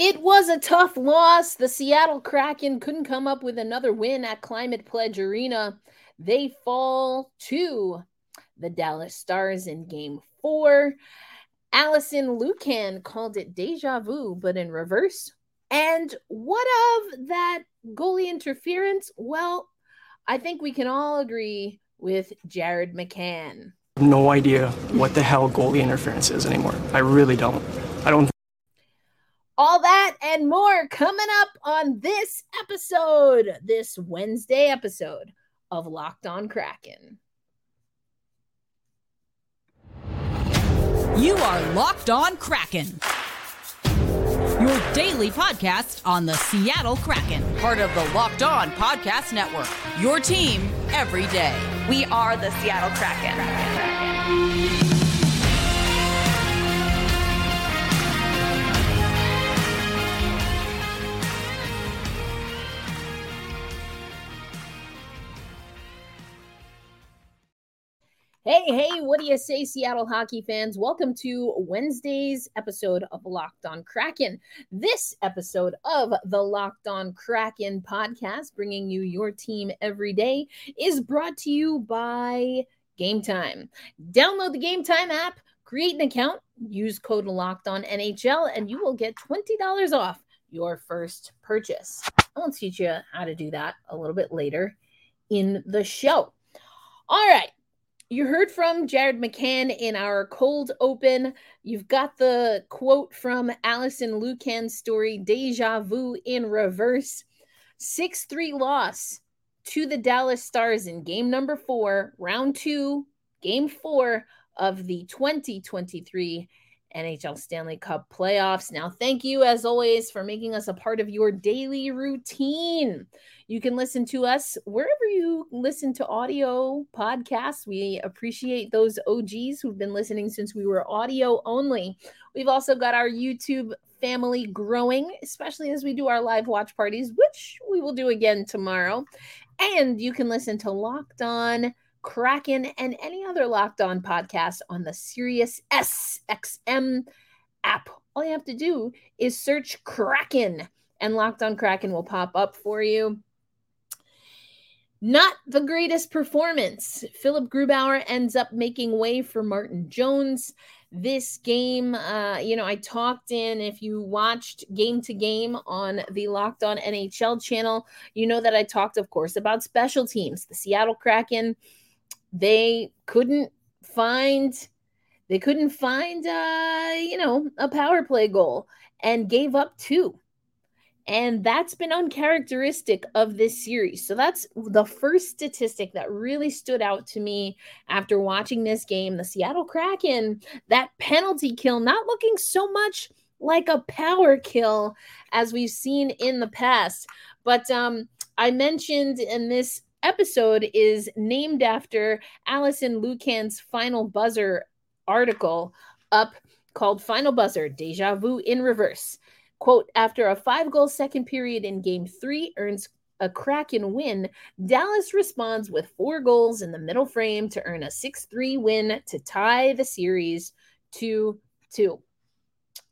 It was a tough loss. The Seattle Kraken couldn't come up with another win at Climate Pledge Arena. They fall to the Dallas Stars in game four. Alison Lukan called it deja vu, but in reverse. And what of that goalie interference? Well, I think we can all agree with Jared McCann. No idea what the hell goalie interference is anymore. I really don't. I don't. All that and more coming up on this episode, this Wednesday episode of Locked On Kraken. You are Locked On Kraken. Your daily podcast on the Seattle Kraken, part of the Locked On Podcast Network. Your team every day. We are the Seattle Kraken. Kraken. Hey, hey, what do you say, Seattle hockey fans? Welcome to Wednesday's episode of Locked On Kraken. This episode of the Locked On Kraken podcast, bringing you your team every day, is brought to you by Gametime. Download the Gametime app, create an account, use code Locked On NHL, and you will get $20 off your first purchase. I'll teach you how to do that a little bit later in the show. All right you heard from Jared McCann in our cold open. You've got the quote from Alison Lukan's story, Deja Vu in Reverse. 6 3 loss to the Dallas Stars in game number four, round two, game four of the 2023 NHL Stanley Cup playoffs. Now, thank you as always for making us a part of your daily routine. You can listen to us wherever you listen to audio podcasts. We appreciate those OGs who've been listening since we were audio only. We've also got our YouTube family growing, especially as we do our live watch parties, which we will do again tomorrow. And you can listen to Locked On Kraken, and any other Locked On podcast on the SiriusXM app. All you have to do is search Kraken, and Locked On Kraken will pop up for you. Not the greatest performance. Philipp Grubauer ends up making way for Martin Jones. This game, uh, you know, I talked in, if you watched game to game on the Locked On NHL channel, you know that I talked, of course, about special teams. The Seattle Kraken they couldn't find they couldn't find uh you know a power play goal and gave up two and that's been uncharacteristic of this series. So that's the first statistic that really stood out to me after watching this game. The Seattle Kraken, that penalty kill, not looking so much like a power kill as we've seen in the past. But um, I mentioned in this episode is named after Alison Lukan's final buzzer article up called Final Buzzer Deja Vu in Reverse. Quote After a five goal second period in game three earns a Kraken win, Dallas responds with four goals in the middle frame to earn a 6 3 win to tie the series 2 2.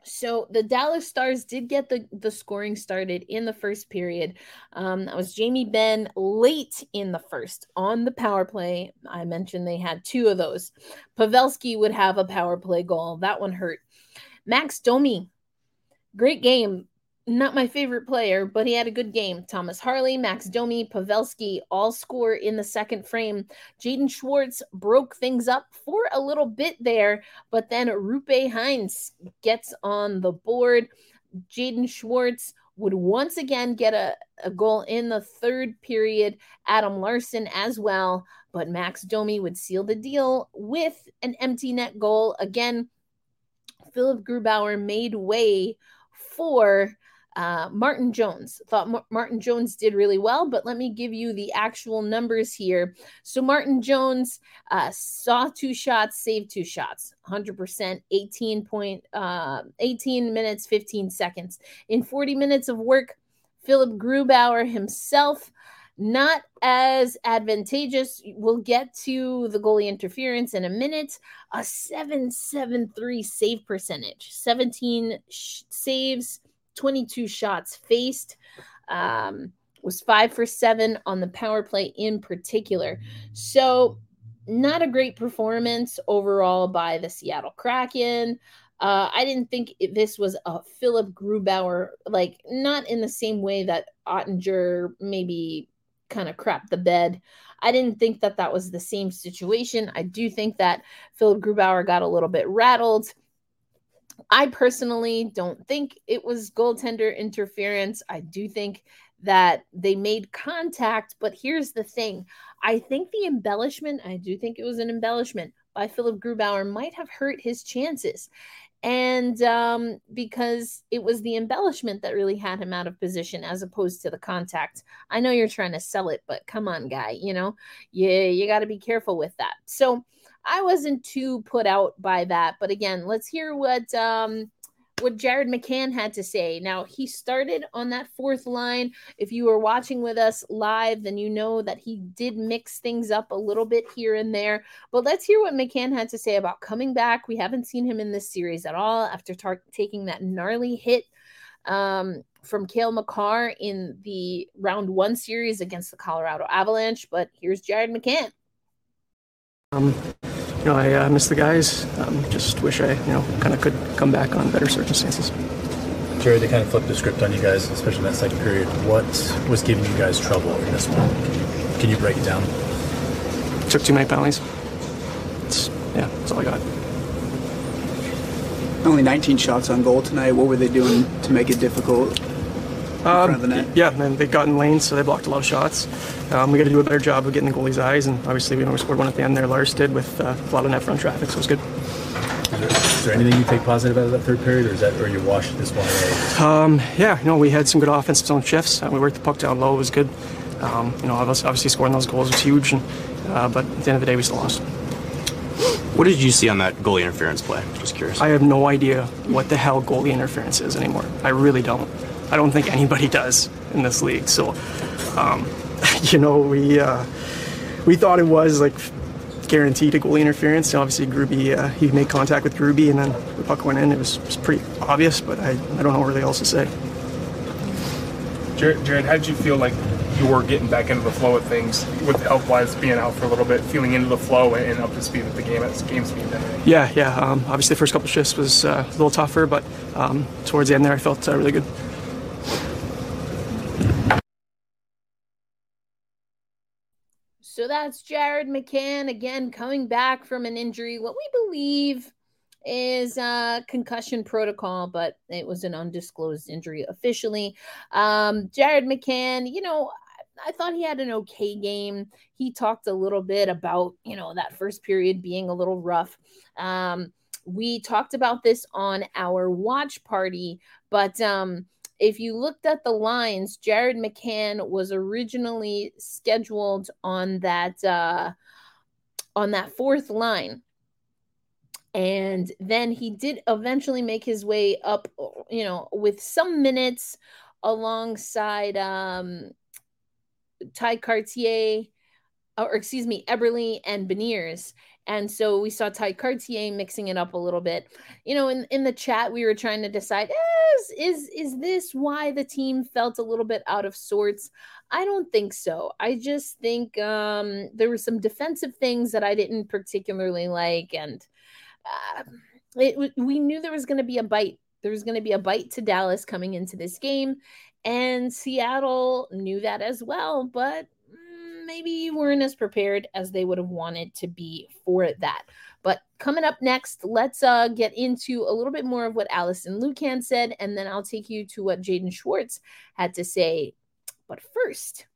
So the Dallas Stars did get the, the scoring started in the first period. Um, that was Jamie Benn late in the first on the power play. I mentioned they had two of those. Pavelski would have a power play goal. That one hurt. Max Domi, great game not my favorite player, but he had a good game. Thomas Harley, Max Domi, Pavelski all score in the second frame. Jaden Schwartz broke things up for a little bit there, but then Roope Hintz gets on the board. Jaden Schwartz would once again get a, a goal in the third period. Adam Larsson as well, but Max Domi would seal the deal with an empty net goal. Again, Philipp Grubauer made way for uh, Martin Jones thought M- Martin Jones did really well, but let me give you the actual numbers here. So Martin Jones uh, saw two shots, saved two shots, 100%, 18 point, uh, 18 minutes, 15 seconds. In 40 minutes of work, Philipp Grubauer himself not as advantageous. We'll get to the goalie interference in a minute. A 773 save percentage, 17 sh- saves, 22 shots faced. Um, was five for seven on the power play in particular. So, not a great performance overall by the Seattle Kraken. Uh, I didn't think this was a Philipp Grubauer, like not in the same way that Oettinger maybe kind of crapped the bed. I didn't think that that was the same situation. I do think that Philipp Grubauer got a little bit rattled. I personally don't think it was goaltender interference. I do think that they made contact, but here's the thing. I think the embellishment, I do think it was an embellishment by Philipp Grubauer might have hurt his chances and um, because it was the embellishment that really had him out of position as opposed to the contact. I know you're trying to sell it, but come on, guy, you know, yeah, you got to be careful with that. So I wasn't too put out by that, but again, let's hear what um, what Jared McCann had to say. Now, he started on that fourth line. If you were watching with us live, then you know that he did mix things up a little bit here and there. But let's hear what McCann had to say about coming back. We haven't seen him in this series at all after tar- taking that gnarly hit um, from Cale Makar in the round one series against the Colorado Avalanche. But here's Jared McCann. Um, you know, I uh, miss the guys. Um, just wish I, you know, kind of could come back on better circumstances. Jerry, they kind of flipped the script on you guys, especially in that second period. What was giving you guys trouble in this one? Can you break it down? Took too many penalties. It's, yeah, that's all I got. Only 19 shots on goal tonight. What were they doing to make it difficult? Um, yeah, and they got in lanes, so they blocked a lot of shots. Um, we got to do a better job of getting the goalie's eyes, and obviously we know we scored one at the end there. Lars did with uh, a lot of net front traffic, so it was good. Is there, is there anything you take positive out of that third period, or is that or you washed this one away? Um, yeah, you know we had some good offensive zone shifts. We worked the puck down low, it was good. Um, you know, obviously scoring those goals was huge, and, uh, but at the end of the day, we still lost. What did you see on that goalie interference play? Just curious. I have no idea what the hell goalie interference is anymore. I really don't. I don't think anybody does in this league. So, um, you know, we uh, we thought it was like guaranteed a goalie interference. obviously, Gruby uh, he made contact with Gruby, and then the puck went in. It was, it was pretty obvious, but I, I don't know what really else to say. Jared, Jared, how did you feel like you were getting back into the flow of things with health wise being out for a little bit, feeling into the flow and up to speed with the game as game speed? Yeah, yeah. Um, obviously, the first couple shifts was uh, a little tougher, but um, towards the end there, I felt uh, really good. So that's Jared McCann again coming back from an injury. What we believe is a concussion protocol, but it was an undisclosed injury officially. Um, Jared McCann, you know, I thought he had an okay game. He talked a little bit about, you know, that first period being a little rough. Um, we talked about this on our watch party, but um, if you looked at the lines, Jared McCann was originally scheduled on that uh, on that fourth line. And then he did eventually make his way up, you know, with some minutes alongside um, Tye Kartye, or excuse me, Eberle and Beniers. And so we saw Tye Kartye mixing it up a little bit. You know, in, in the chat, we were trying to decide is, is is this why the team felt a little bit out of sorts? I don't think so. I just think um, there were some defensive things that I didn't particularly like, and uh, it, we knew there was going to be a bite. There was going to be a bite to Dallas coming into this game, and Seattle knew that as well. But maybe weren't as prepared as they would have wanted to be for that. But coming up next, let's uh, get into a little bit more of what Alison Lukan said, and then I'll take you to what Jaden Schwartz had to say. But first,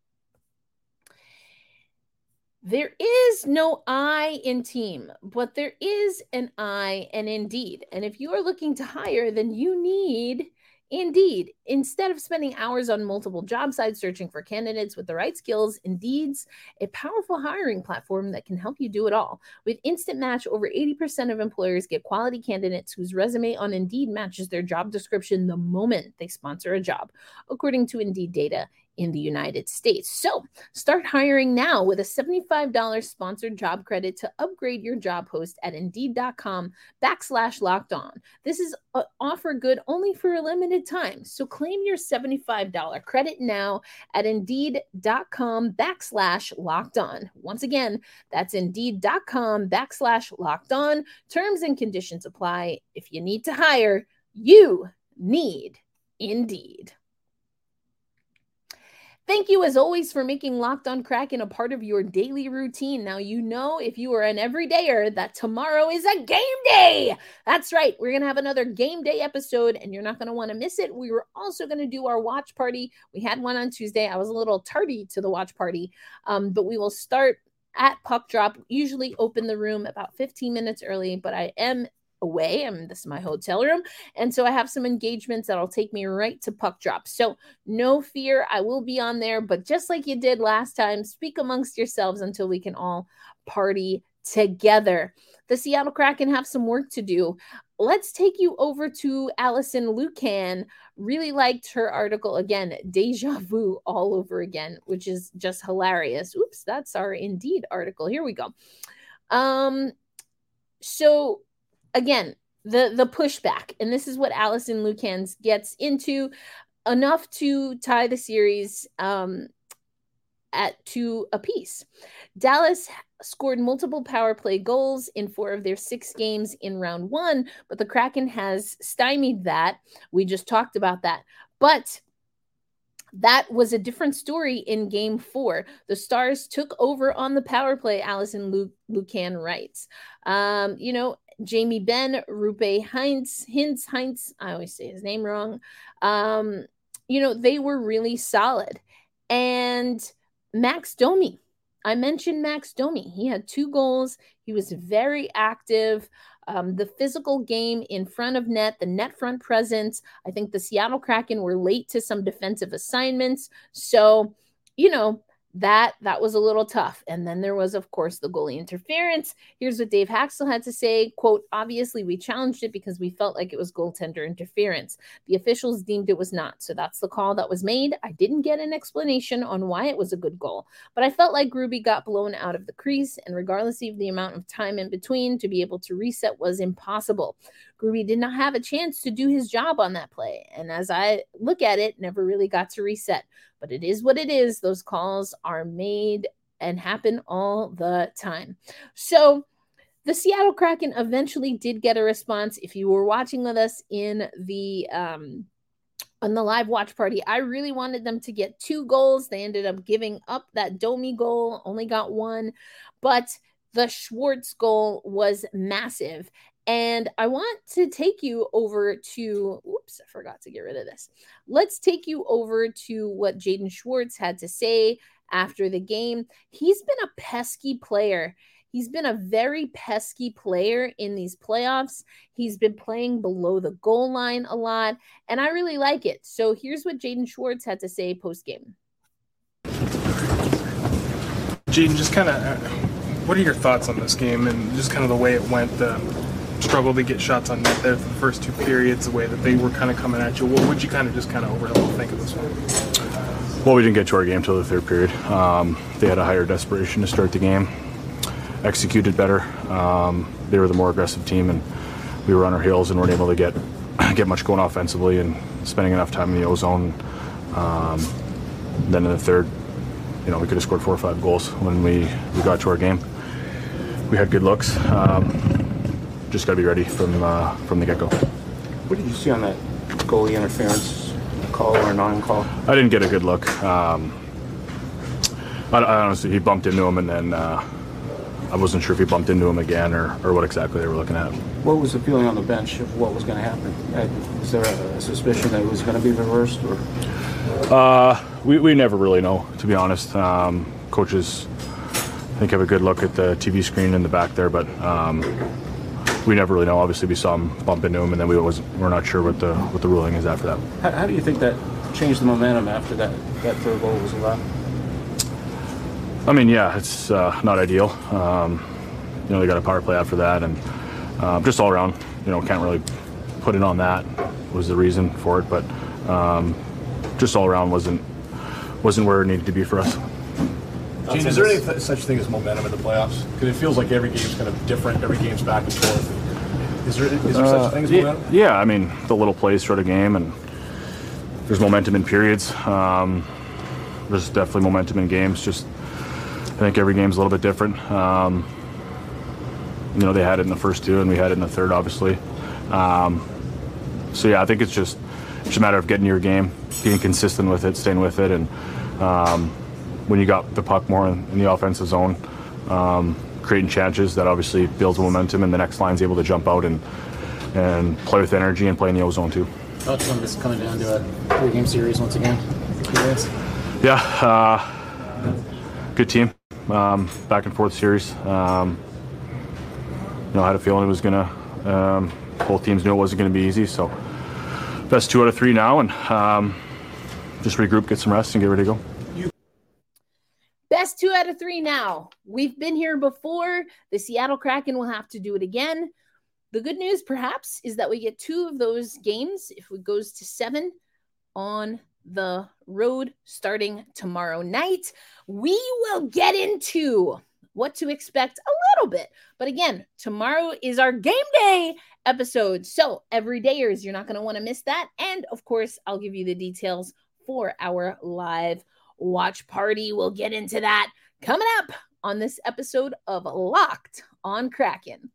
there is no I in team, but there is an I and indeed. And if you are looking to hire, then you need Indeed, instead of spending hours on multiple job sites searching for candidates with the right skills, Indeed's a powerful hiring platform that can help you do it all. With Instant Match, over 80% of employers get quality candidates whose resume on Indeed matches their job description the moment they sponsor a job. According to Indeed data, in the United States. So start hiring now with a $75 sponsored job credit to upgrade your job post at indeed.com backslash locked on. This is an offer good only for a limited time. So claim your $75 credit now at indeed.com backslash locked on. Once again, that's indeed.com backslash locked on. Terms and conditions apply. If you need to hire, you need Indeed. Thank you, as always, for making Locked on Kraken a part of your daily routine. Now, you know, if you are an everydayer, that tomorrow is a game day. That's right. We're going to have another game day episode, and you're not going to want to miss it. We were also going to do our watch party. We had one on Tuesday. I was a little tardy to the watch party, um, but we will start at puck drop usually open the room about 15 minutes early but i am away. I'm this is my hotel room. And so I have some engagements that'll take me right to puck drop. So no fear, I will be on there. But just like you did last time, speak amongst yourselves until we can all party together. The Seattle Kraken have some work to do. Let's take you over to Alison Lukan. Really liked her article again, deja vu all over again, which is just hilarious. Oops, that's our Indeed article. Here we go. Um, so again, the the pushback, and this is what Alison Lukans gets into enough to tie the series um, at two apiece. Dallas scored multiple power play goals in four of their six games in round one, but the Kraken has stymied that. We just talked about that. But that was a different story in game four. The Stars took over on the power play, Alison Lukan writes. Um, you know, Jamie Benn, Roope Hintz, Hintz, Hintz, I always say his name wrong. Um, you know, they were really solid. And Max Domi, I mentioned Max Domi. He had two goals. He was very active. Um, the physical game in front of net, the net front presence. I think the Seattle Kraken were late to some defensive assignments. So, you know, that that was a little tough. And then there was of course the goalie interference. Here's what dave hakstol had to say quote obviously we challenged it because we felt like it was goaltender interference. The officials deemed it was not. So that's the call that was made. I didn't get an explanation on why it was a good goal but i felt like Gruby got blown out of the crease. And regardless of the amount of time in between to be able to reset was impossible Gruby did not have a chance to do his job on that play. And as I look at it, never really got to reset. But it is what it is. Those calls are made and happen all the time. So the Seattle Kraken eventually did get a response. If you were watching with us in the um on the live watch party, I really wanted them to get two goals. They ended up giving up that Domi goal, only got one, but the Schwartz goal was massive. And I want to take you over to, oops, I forgot to get rid of this. Let's take you over to what Jaden Schwartz had to say after the game. He's been a pesky player. He's been a very pesky player in these playoffs. He's been playing below the goal line a lot, and I really like it. So here's what Jaden Schwartz had to say post game. Jaden, just kind of, uh, what are your thoughts on this game and just kind of the way it went? Uh, struggled to get shots on net there for the first two periods, the way that they were kind of coming at you. What would you kind of just kind of overall think of this one? Well, we didn't get to our game till the third period. Um, they had a higher desperation to start the game, executed better. Um, they were the more aggressive team, and we were on our heels and weren't able to get get much going offensively and spending enough time in the ozone. Um, then in the third, you know, we could have scored four or five goals when we, we got to our game. We had good looks. Um, just got to be ready from uh, from the get go. What did you see on that goalie interference call or non-call? I didn't get a good look. Um, I, I, honestly, he bumped into him, and then uh, I wasn't sure if he bumped into him again or, or what exactly they were looking at. What was the feeling on the bench of what was going to happen? Is there a suspicion that it was going to be reversed? Or? Uh, we, we never really know, to be honest. Um, coaches, think, have a good look at the TV screen in the back there, but um, we never really know. Obviously, we saw him bump into him, and then we was we're not sure what the what the ruling is after that. How, how do you think that changed the momentum after that that third goal was allowed? I mean, yeah, it's uh, not ideal. Um, you know, they got a power play after that, and uh, just all around, you know, can't really put it on that was the reason for it, but um, just all around wasn't wasn't where it needed to be for us. Gene, is there any th- such thing as momentum in the playoffs? Because it feels like every game's kind of different. Every game's back and forth. Is there is there Uh, such a thing as yeah, momentum? yeah, I mean the little plays throughout a game, and there's momentum in periods. Um, there's definitely momentum in games. Just I think every game's a little bit different. Um, you know, they had it in the first two, and we had it in the third, obviously. Um, so yeah, I think it's just it's just a matter of getting your game, being consistent with it, staying with it, and um, when you got the puck more in, in the offensive zone, um, creating chances, that obviously builds momentum, and the next line's able to jump out and and play with energy and play in the O zone too. Thoughts on this coming down to a three-game series once again? for you guys? Yeah, uh, good team. Um, back and forth series. Um, you know, I had a feeling it was gonna. Um, both teams knew it wasn't gonna be easy. So, best two out of three now, and um, just regroup, get some rest, and get ready to go. Two out of three now. We've been here before. The Seattle Kraken will have to do it again. The good news, perhaps, is that we get two of those games if it goes to seven on the road starting tomorrow night. We will get into what to expect a little bit. But again, tomorrow is our game day episode. So, every dayers, you're not going to want to miss that. And of course, I'll give you the details for our live watch party. We'll get into that coming up on this episode of Locked on Kraken.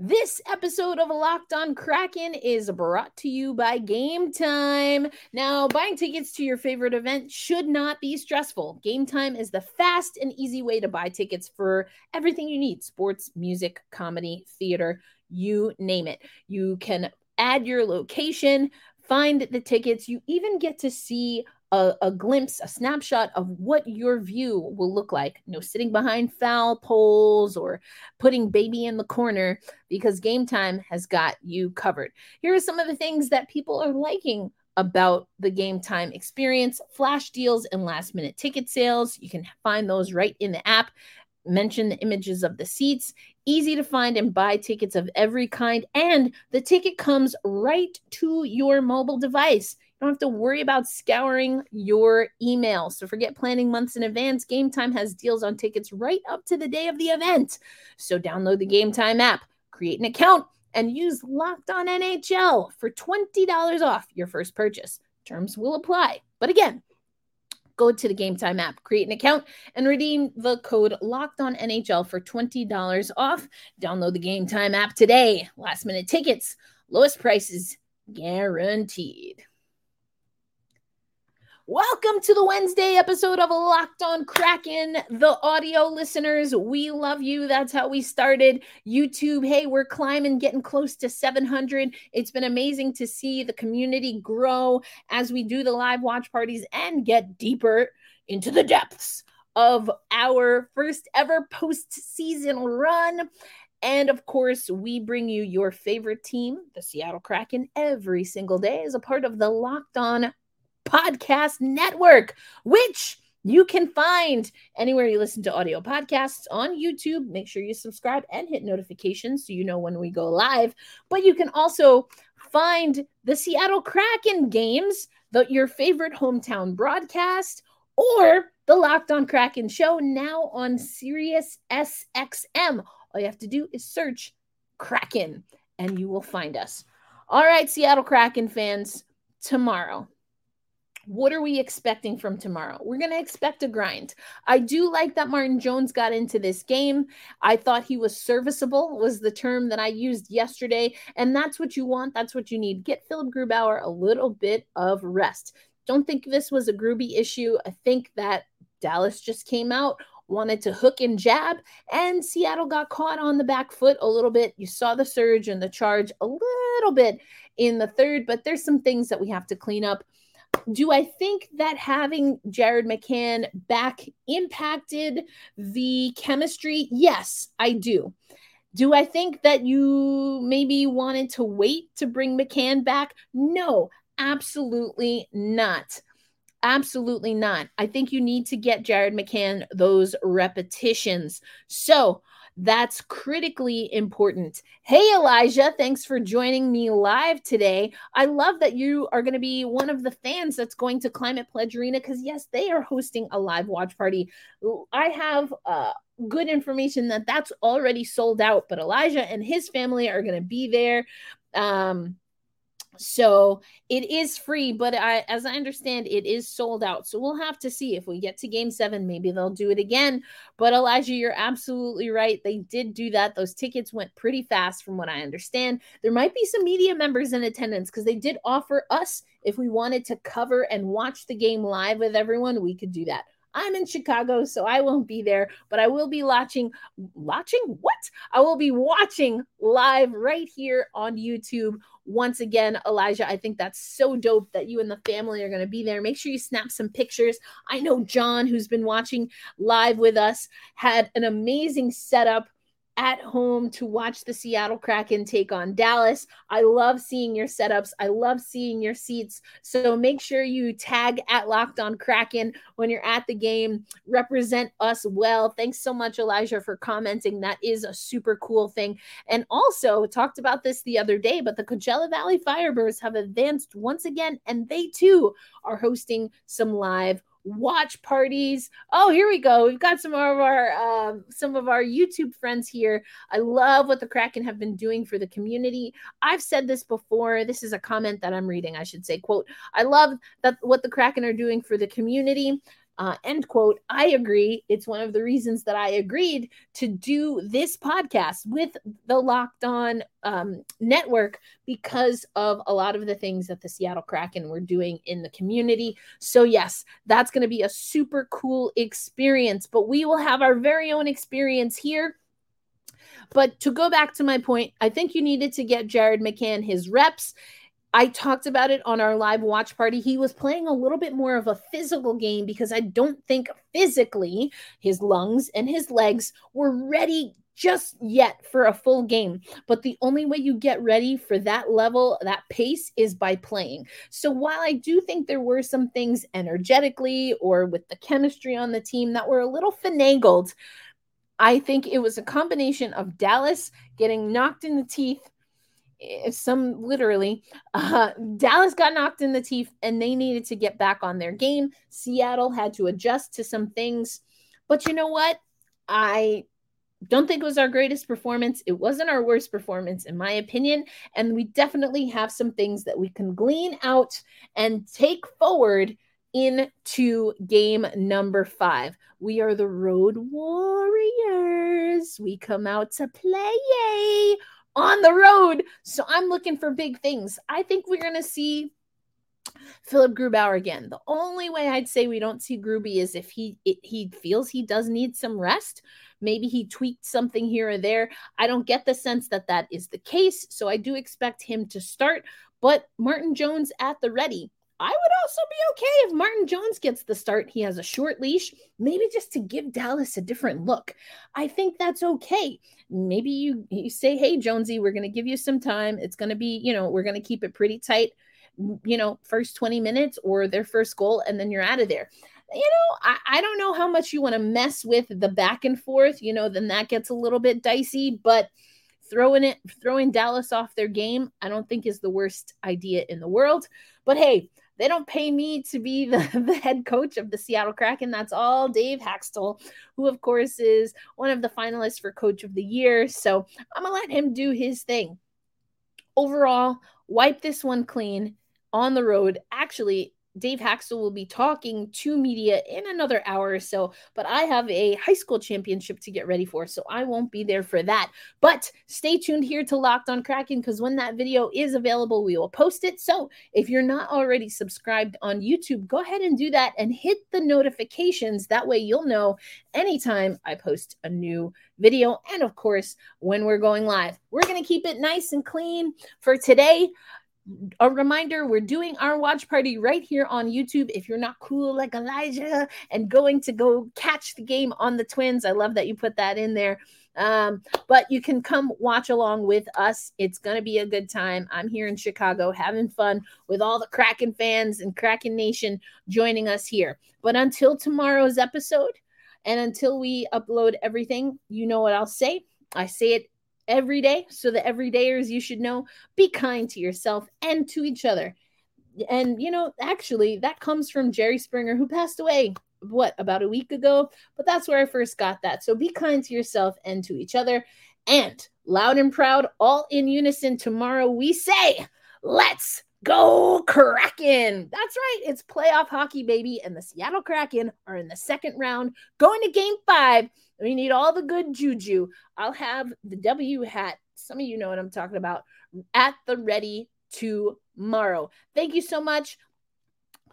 This episode of Locked on Kraken is brought to you by Gametime. Now, buying tickets to your favorite event should not be stressful. Gametime is the fast and easy way to buy tickets for everything you need sports, music, comedy, theater, you name it. You can add your location, find the tickets. You even get to see a, a, glimpse, a snapshot of what your view will look like. No sitting behind foul poles or putting baby in the corner because gametime has got you covered. Here are some of the things that people are liking about the gametime experience flash deals and last minute ticket sales. You can find those right in the app. Mention the images of the seats, easy to find and buy tickets of every kind, and the ticket comes right to your mobile device. Don't have to worry about scouring your email. So forget planning months in advance. Gametime has deals on tickets right up to the day of the event. So download the Gametime app, create an account, and use Locked On NHL for $20 off your first purchase. Terms will apply. But again, go to the Gametime app, create an account, and redeem the code Locked On NHL for $20 off. Download the Gametime app today. Last minute tickets, lowest prices guaranteed. Welcome to the Wednesday episode of Locked on Kraken. The audio listeners, we love you. That's how we started. YouTube, hey, we're climbing, getting close to 700. It's been amazing to see the community grow as we do the live watch parties and get deeper into the depths of our first ever postseason run. And of course, we bring you your favorite team, the Seattle Kraken, every single day as a part of the Locked On Podcast Network, which you can find anywhere you listen to audio podcasts on YouTube. Make sure you subscribe and hit notifications so you know when we go live. But you can also find the Seattle Kraken games, the, your favorite hometown broadcast, or the Locked on Kraken show now on Sirius SXM. All you have to do is search Kraken and you will find us. All right, Seattle Kraken fans, tomorrow what are we expecting from tomorrow? We're going to expect a grind. I do like that Martin Jones got into this game. I thought he was serviceable, was the term that I used yesterday. And that's what you want. That's what you need. Get Philipp Grubauer a little bit of rest. Don't think this was a Gruby issue. I think that Dallas just came out, wanted to hook and jab, and Seattle got caught on the back foot a little bit. You saw the surge and the charge a little bit in the third, but there's some things that we have to clean up do I think that having Jared McCann back impacted the chemistry? Yes, I do. Do I think that you maybe wanted to wait to bring McCann back? No, absolutely not. Absolutely not. I think you need to get Jared McCann those repetitions. So, That's critically important. Hey, Elijah, thanks for joining me live today. I love that you are going to be one of the fans that's going to Climate Pledge Arena because, yes, they are hosting a live watch party. I have uh, good information that that's already sold out, but Elijah and his family are going to be there. Um, so it is free, but I, as I understand, it is sold out. So we'll have to see if we get to game seven. Maybe they'll do it again. But Elijah, you're absolutely right. They did do that. Those tickets went pretty fast, from what I understand. There might be some media members in attendance because they did offer us if we wanted to cover and watch the game live with everyone, we could do that. I'm in Chicago, so I won't be there, but I will be watching. Watching what? I will be watching live right here on YouTube. Once again, Elijah, I think that's so dope that you and the family are going to be there. Make sure you snap some pictures. I know John, who's been watching live with us, had an amazing setup at home to watch the Seattle Kraken take on Dallas. I love seeing your setups. I love seeing your seats. So make sure you tag at Locked On Kraken when you're at the game. Represent us well. Thanks so much, Elijah, for commenting. That is a super cool thing. And also talked about this the other day, but the Coachella Valley Firebirds have advanced once again, and they too are hosting some live watch parties. Oh, here we go. We've got some of our um, some of our YouTube friends here. I love what the Kraken have been doing for the community. I've said this before. This is a comment that I'm reading. I should say, quote, I love that what the Kraken are doing for the community. Uh, end quote. I agree. It's one of the reasons that I agreed to do this podcast with the Locked On um, network because of a lot of the things that the Seattle Kraken were doing in the community. So, yes, that's going to be a super cool experience, but we will have our very own experience here. But to go back to my point, I think you needed to get Jared McCann his reps. I talked about it on our live watch party. He was playing a little bit more of a physical game because I don't think physically his lungs and his legs were ready just yet for a full game. But the only way you get ready for that level, that pace, is by playing. So while I do think there were some things energetically or with the chemistry on the team that were a little finagled, I think it was a combination of Dallas getting knocked in the teeth some literally uh, dallas got knocked in the teeth and they needed to get back on their game. Seattle had to adjust to some things. But you know what? I don't think it was our greatest performance. It wasn't our worst performance in my opinion. And we definitely have some things that we can glean out and take forward into game number five. We are the Road Warriors. We come out to play on the road. So I'm looking for big things. I think we're going to see Philipp Grubauer again. The only way I'd say we don't see Gruby is if he it, he feels he does need some rest. Maybe he tweaked something here or there. I don't get the sense that that is the case, so I do expect him to start. But Martin Jones at the ready. I would also be okay if Martin Jones gets the start. He has a short leash, maybe just to give Dallas a different look. I think that's okay. Maybe you, you say, hey, Jonesy, we're going to give you some time. It's going to be, you know, we're going to keep it pretty tight, you know, first 20 minutes or their first goal, and then you're out of there. You know, I, I don't know how much you want to mess with the back and forth, you know, then that gets a little bit dicey, but throwing it, throwing Dallas off their game, I don't think is the worst idea in the world. But hey, they don't pay me to be the, the head coach of the Seattle Kraken. That's all Dave Hakstol, who, of course, is one of the finalists for Coach of the Year. So I'm going to let him do his thing. Overall, wipe this one clean on the road. Actually, Dave Hakstol will be talking to media in another hour or so, but I have a high school championship to get ready for, so I won't be there for that. But stay tuned here to Locked on Kraken because when that video is available, we will post it. So if you're not already subscribed on YouTube, go ahead and do that and hit the notifications. That way you'll know anytime I post a new video. And of course, when we're going live, we're going to keep it nice and clean for today a reminder we're doing our watch party right here on YouTube. If you're not cool like Elijah and going to go catch the game on the Twins, I love that you put that in there. Um, but you can come watch along with us. It's going to be a good time. I'm here in Chicago having fun with all the Kraken fans and Kraken Nation joining us here. But until tomorrow's episode, And until we upload everything, you know what I'll say. I say it every day so the everydayers you should know be kind to yourself and to each other. And you know, actually, that comes from Jerry Springer, who passed away what about a week ago, but that's where I first got that. So be kind to yourself and to each other. And loud and proud, all in unison, tomorrow we say, let's go Kraken. That's right, it's playoff hockey, baby. And the Seattle Kraken are in the second round, going to game five. We need all the good juju. I'll have the W hat. Some of you know what I'm talking about at the ready tomorrow. Thank you so much.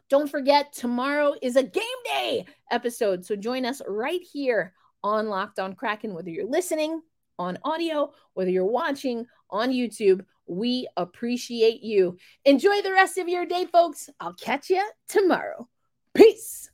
Don't forget, tomorrow is a game day episode. So join us right here on Locked on Kraken, whether you're listening on audio, whether you're watching on YouTube. We appreciate you. Enjoy the rest of your day, folks. I'll catch you tomorrow. Peace.